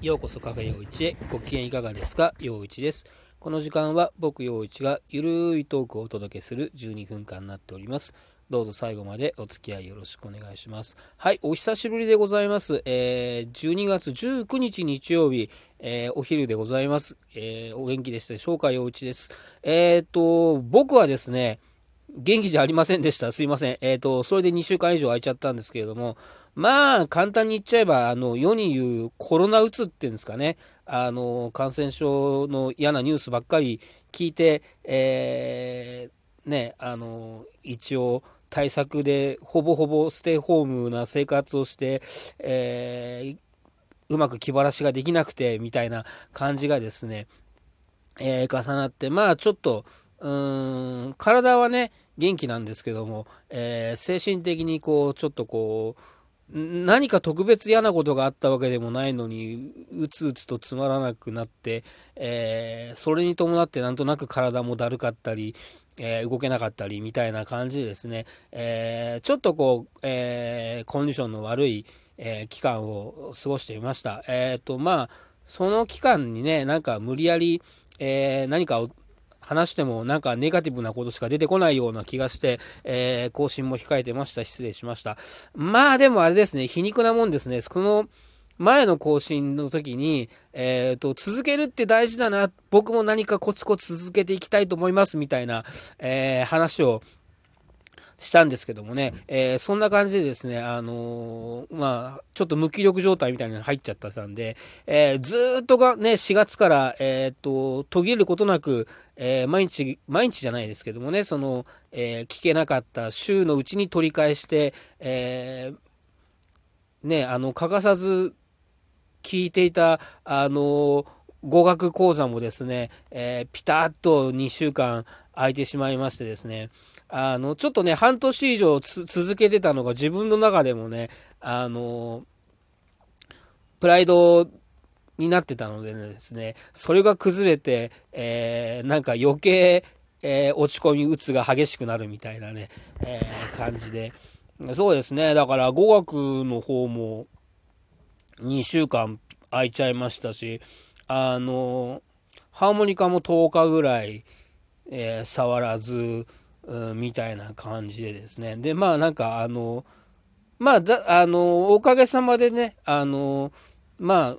ようこそカフェ陽一へ。ご機嫌いかがですか？陽一です。この時間は僕陽一がゆるいトークをお届けする12分間になっております。どうぞ最後までお付き合いよろしくお願いします。はいお久しぶりでございます、えー、12月19日日曜日、えー、お昼でございます、えー、お元気でしたでしょうか？陽一です。えっ、と僕はですね元気じゃありませんでした。すいません。えっ、ー、と、それで2週間以上空いちゃったんですけれども、まあ、簡単に言っちゃえば、あの、世に言うコロナうつっていうんですかね、あの、感染症の嫌なニュースばっかり聞いて、えー、ね、あの、一応、対策でほぼほぼステイホームな生活をして、えー、うまく気晴らしができなくて、みたいな感じがですね、えー、重なって、まあ、ちょっと、うーん、体はね、元気なんですけども、えー、精神的にこう、ちょっとこう、何か特別嫌なことがあったわけでもないのに、うつうつとつまらなくなって、えー、それに伴ってなんとなく体もだるかったり、えー、動けなかったりみたいな感じでですね、えー、ちょっとこう、えコンディションの悪い、え期間を過ごしていました。えっ、と、まあ、その期間にね、なんか無理やり、え何かを話してもなんかネガティブなことしか出てこないような気がして、えー、更新も控えてました。失礼しました。まあでもあれですね、皮肉なもんですね。その前の更新の時に、えっ、ー、と、続けるって大事だな、僕も何かコツコツ続けていきたいと思います、みたいな、えー、話をしたんですけどもね、えー、そんな感じでですね、あのー、まあ、ちょっと無気力状態みたいなのに入っちゃったんで、えー、ずっとがね、4月から、えっと、途切れることなく、え毎日、毎日じゃないですけどもね、その、え聞けなかった週のうちに取り返して、えね、あの、欠かさず聞いていた、あの語学講座もですね、えピタッと2週間空いてしまいましてですね、あの、ちょっとね、半年以上続けてたのが自分の中でもね、あの、プライドになってたのでですね、それが崩れて、えー、なんか余計、えー、落ち込み、うつが激しくなるみたいなね、えー、感じで。そうですね、だから語学の方も2週間空いちゃいましたし、あの、ハーモニカも10日ぐらい、え触らず、みたいな感じでですね。で、まあなんかあの、まあだ、あの、おかげさまでね、あの、まあ、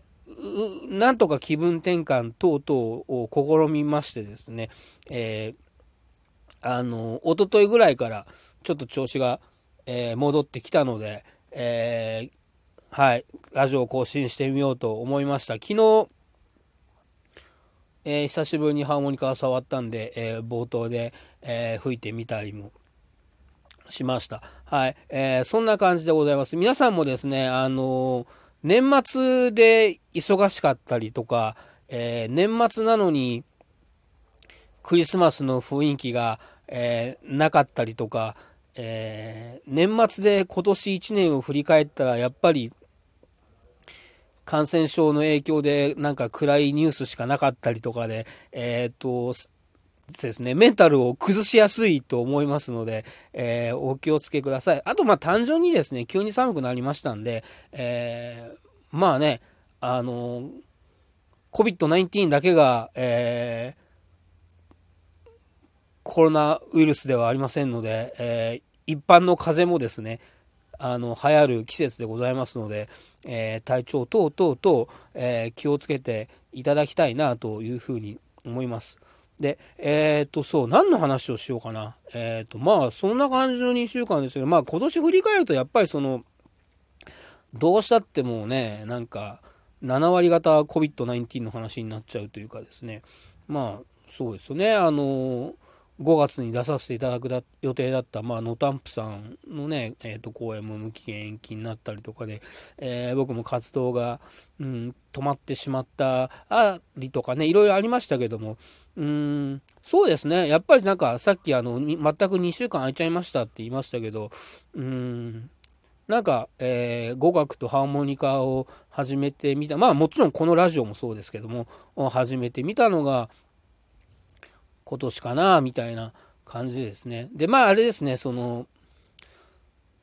なんとか気分転換等々を試みましてですね、えー、あの、おとといぐらいからちょっと調子が、えー、戻ってきたので、えー、はい、ラジオを更新してみようと思いました。昨日、えー、久しぶりにハーモニカ触ったんで、えー、冒頭で、えー、吹いてみたりもしました。はい、えそんな感じでございます。皆さんもですね、あの年末で忙しかったりとか、え年末なのにクリスマスの雰囲気が、えなかったりとか、え年末で今年1年を振り返ったらやっぱり感染症の影響でなんか暗いニュースしかなかったりとかで、えー、っと、ですね、メンタルを崩しやすいと思いますので、えー、お気をつけください。あと、まあ、単純にですね、急に寒くなりましたんで、えー、まあね、あの、COVID-19 だけが、えー、コロナウイルスではありませんので、えー、一般の風邪もですね、あの流行る季節でございますので、えー、体調等々と、えー、気をつけていただきたいなというふうに思います。で、えっ、と、そう、何の話をしようかな。えっ、と、まあ、そんな感じの2週間ですけど、まあ、今年振り返ると、やっぱりその、どうしたってもうね、なんか、7割方 COVID-19 の話になっちゃうというかですね、まあ、そうですよね、あの5月に出させていただく予定だった、まあ、ノタンプさんのね、えー、と公演も無期限延期になったりとかで、えー、僕も活動が、うん、止まってしまったありとかね、いろいろありましたけども、うん、そうですね、やっぱりなんかさっきあの全く2週間空いちゃいましたって言いましたけど、うん、なんか、えー、語学とハーモニカを始めてみた、まあもちろんこのラジオもそうですけども、始めてみたのが、今年かな、みたいな感じですね。で、まああれですね、その、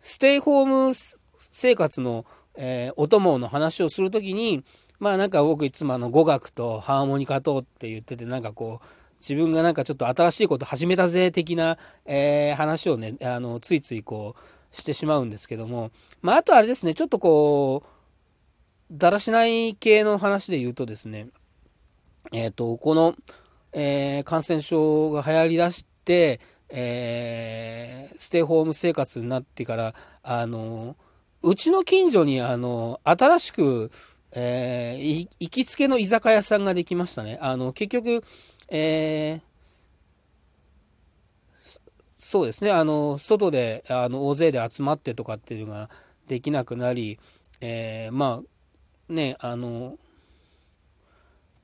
ステイホーム生活の、えー、お供の話をするときに、まあなんか僕いつもあの語学とハーモニカとって言っててなんかこう自分がなんかちょっと新しいこと始めたぜ的な、えー、話をねあのついついこうしてしまうんですけどもまああとあれですねちょっとこうだらしない系の話で言うとですねえっ、ー、とこの、えー、感染症が流行りだしてえー、ステイホーム生活になってからあのうちの近所にあの新しく、えー、行きつけの居酒屋さんができましたね。あの結局、えー、そうですねあの外であの大勢で集まってとかっていうのができなくなり、えー、まあねあの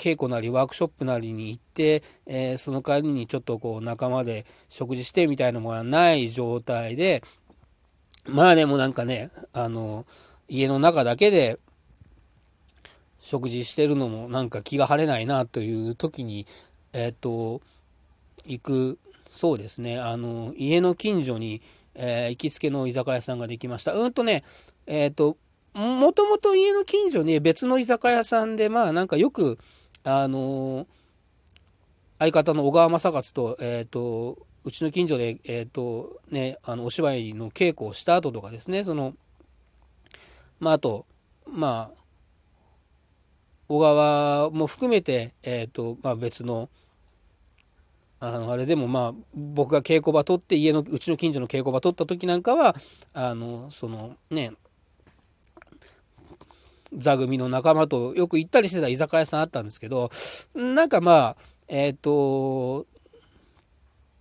稽古なりワークショップなりに行って、えー、その帰りにちょっとこう仲間で食事してみたいなものがない状態でまあでもなんかねあの家の中だけで食事してるのもなんか気が晴れないなという時にえっ、ー、と行くそうですね。あの家の近所に、えー、行きつけの居酒屋さんができました。うんとねえっ、ー、ともともと家の近所に別の居酒屋さんでまあなんかよくあの相方の小川正勝と,、えーと、うちの近所で、えーとね、あのお芝居の稽古をした後とかですねそのまああとまあ小川も含めて、えーとまあ、別のあのあれでもまあ僕が稽古場取って家のうちの近所の稽古場取った時なんかはあのそのね座組の仲間とよく行ったりしてた居酒屋さんあったんですけどなんかまあえっ、ー、と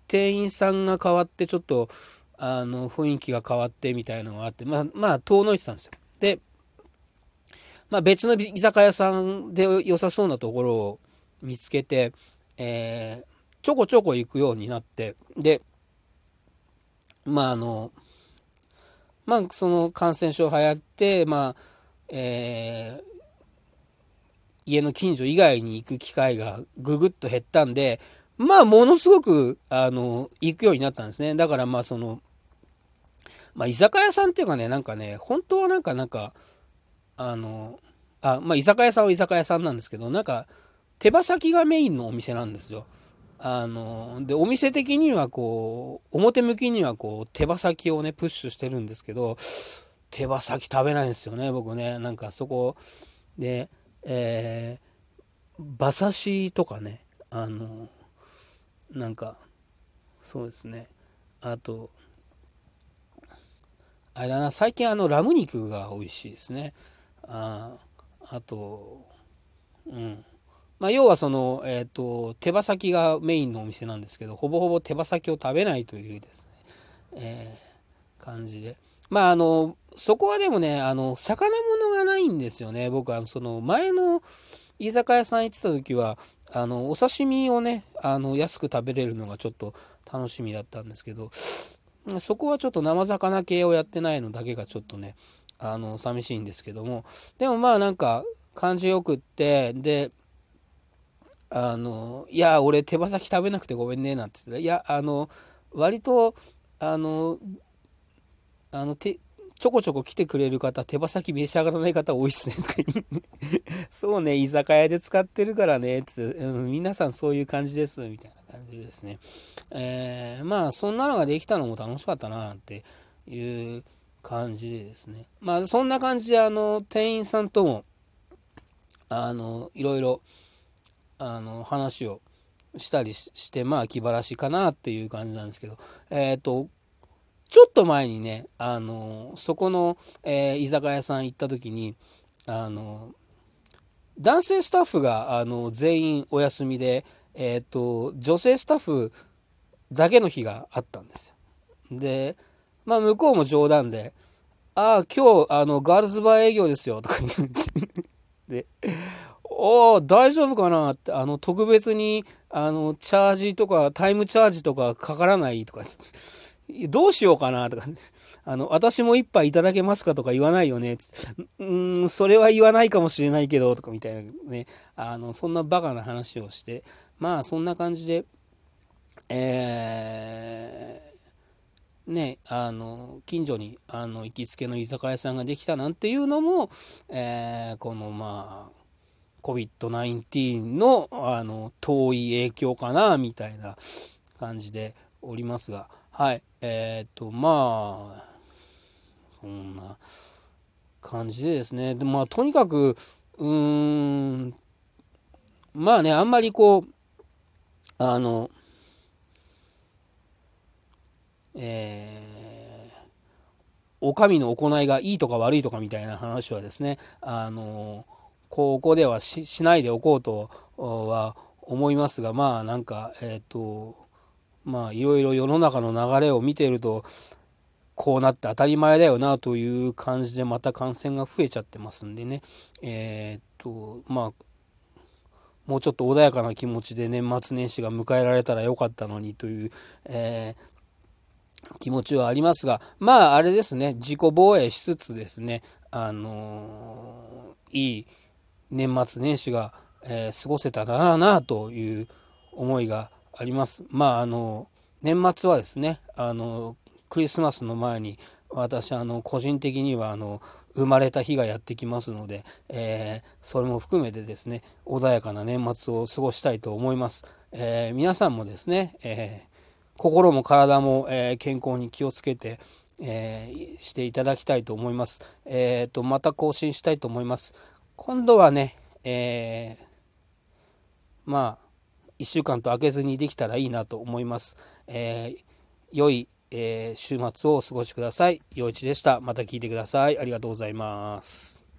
店員さんが変わってちょっとあの雰囲気が変わってみたいなのがあってまあまあ遠のいてたんですよ。で、まあ、別の居酒屋さんで良さそうなところを見つけて、えー、ちょこちょこ行くようになってでまああのまあその感染症流行ってまあえー、家の近所以外に行く機会がぐぐっと減ったんで、まあ、ものすごく、あの、行くようになったんですね。だから、まあ、その、まあ、居酒屋さんっていうかね、なんかね、本当はなんか、なんか、あの、あ、まあ、居酒屋さんは居酒屋さんなんですけど、なんか、手羽先がメインのお店なんですよ。あの、で、お店的にはこう、表向きにはこう、手羽先をね、プッシュしてるんですけど、手羽先食べないんですよね僕ね。なんかそこでえー、馬刺しとかね。あのなんかそうですね。あとあれだな最近あのラム肉が美味しいですね。ああとうん。まあ要はそのえっ、ー、と手羽先がメインのお店なんですけどほぼほぼ手羽先を食べないというですね、えー、感じで。まああのそこはでもね、あの、魚物がないんですよね。僕は、その、前の居酒屋さん行ってた時は、あの、お刺身をね、あの、安く食べれるのがちょっと楽しみだったんですけど、そこはちょっと生魚系をやってないのだけがちょっとね、あの、寂しいんですけども、でもまあなんか、感じよくって、で、あの、いや、俺手羽先食べなくてごめんね、なんて言ってたいや、あの、割と、あの、あの、て、ちょこちょこ来てくれる方、手羽先召し上がらない方多いっすね。そうね、居酒屋で使ってるからね、つって、うん、皆さんそういう感じです、みたいな感じですね。えー、まあ、そんなのができたのも楽しかったな、っていう感じでですね。まあ、そんな感じで、あの、店員さんとも、あの、いろいろ、あの、話をしたりして、まあ、気晴らしかなっていう感じなんですけど、えっ、ー、と、ちょっと前にね、あのそこの、えー、居酒屋さん行った時に、あの男性スタッフがあの全員お休みで、えーと、女性スタッフだけの日があったんですよ。で、まあ、向こうも冗談で「ああ今日あのガールズバー営業ですよ」とか言ってで「おお大丈夫かな?」ってあの特別にあのチャージとかタイムチャージとかかからないとかって。どうしようかなとか、ねあの、私も一杯いただけますかとか言わないよね。うん、それは言わないかもしれないけど、とかみたいなね、あの、そんなバカな話をして、まあ、そんな感じで、えー、ね、あの、近所に、あの、行きつけの居酒屋さんができたなんていうのも、えー、この、まあ、COVID-19 のあの遠い影響かなみたいな感じでおりますが。はい。えっ、とまあそんな感じでですね。でまあとにかくうーんまあねあんまりこうあのえー、お上の行いがいいとか悪いとかみたいな話はですねあのここではしないでおこうとは思いますがまあなんかえっ、ー、とまあいろいろ世の中の流れを見ているとこうなって当たり前だよなという感じでまた感染が増えちゃってますんでね。えっ、とまあもうちょっと穏やかな気持ちで年末年始が迎えられたらよかったのにという、えー、気持ちはありますがまああれですね自己防衛しつつですねあのー、いい年末年始が、えー、過ごせたらなという思いがあります。まああの年末はですねあのクリスマスの前に私あの個人的にはあの生まれた日がやってきますので、えー、それも含めてですね穏やかな年末を過ごしたいと思います、えー、皆さんもですね、えー、心も体も、え健康に気をつけて、えしていただきたいと思います、えーと、また更新したいと思います。今度はね、えまあ1週間と空けずにできたらいいなと思います、え良いえー、週末をお過ごしください。陽一でした。また聞いてください。ありがとうございます。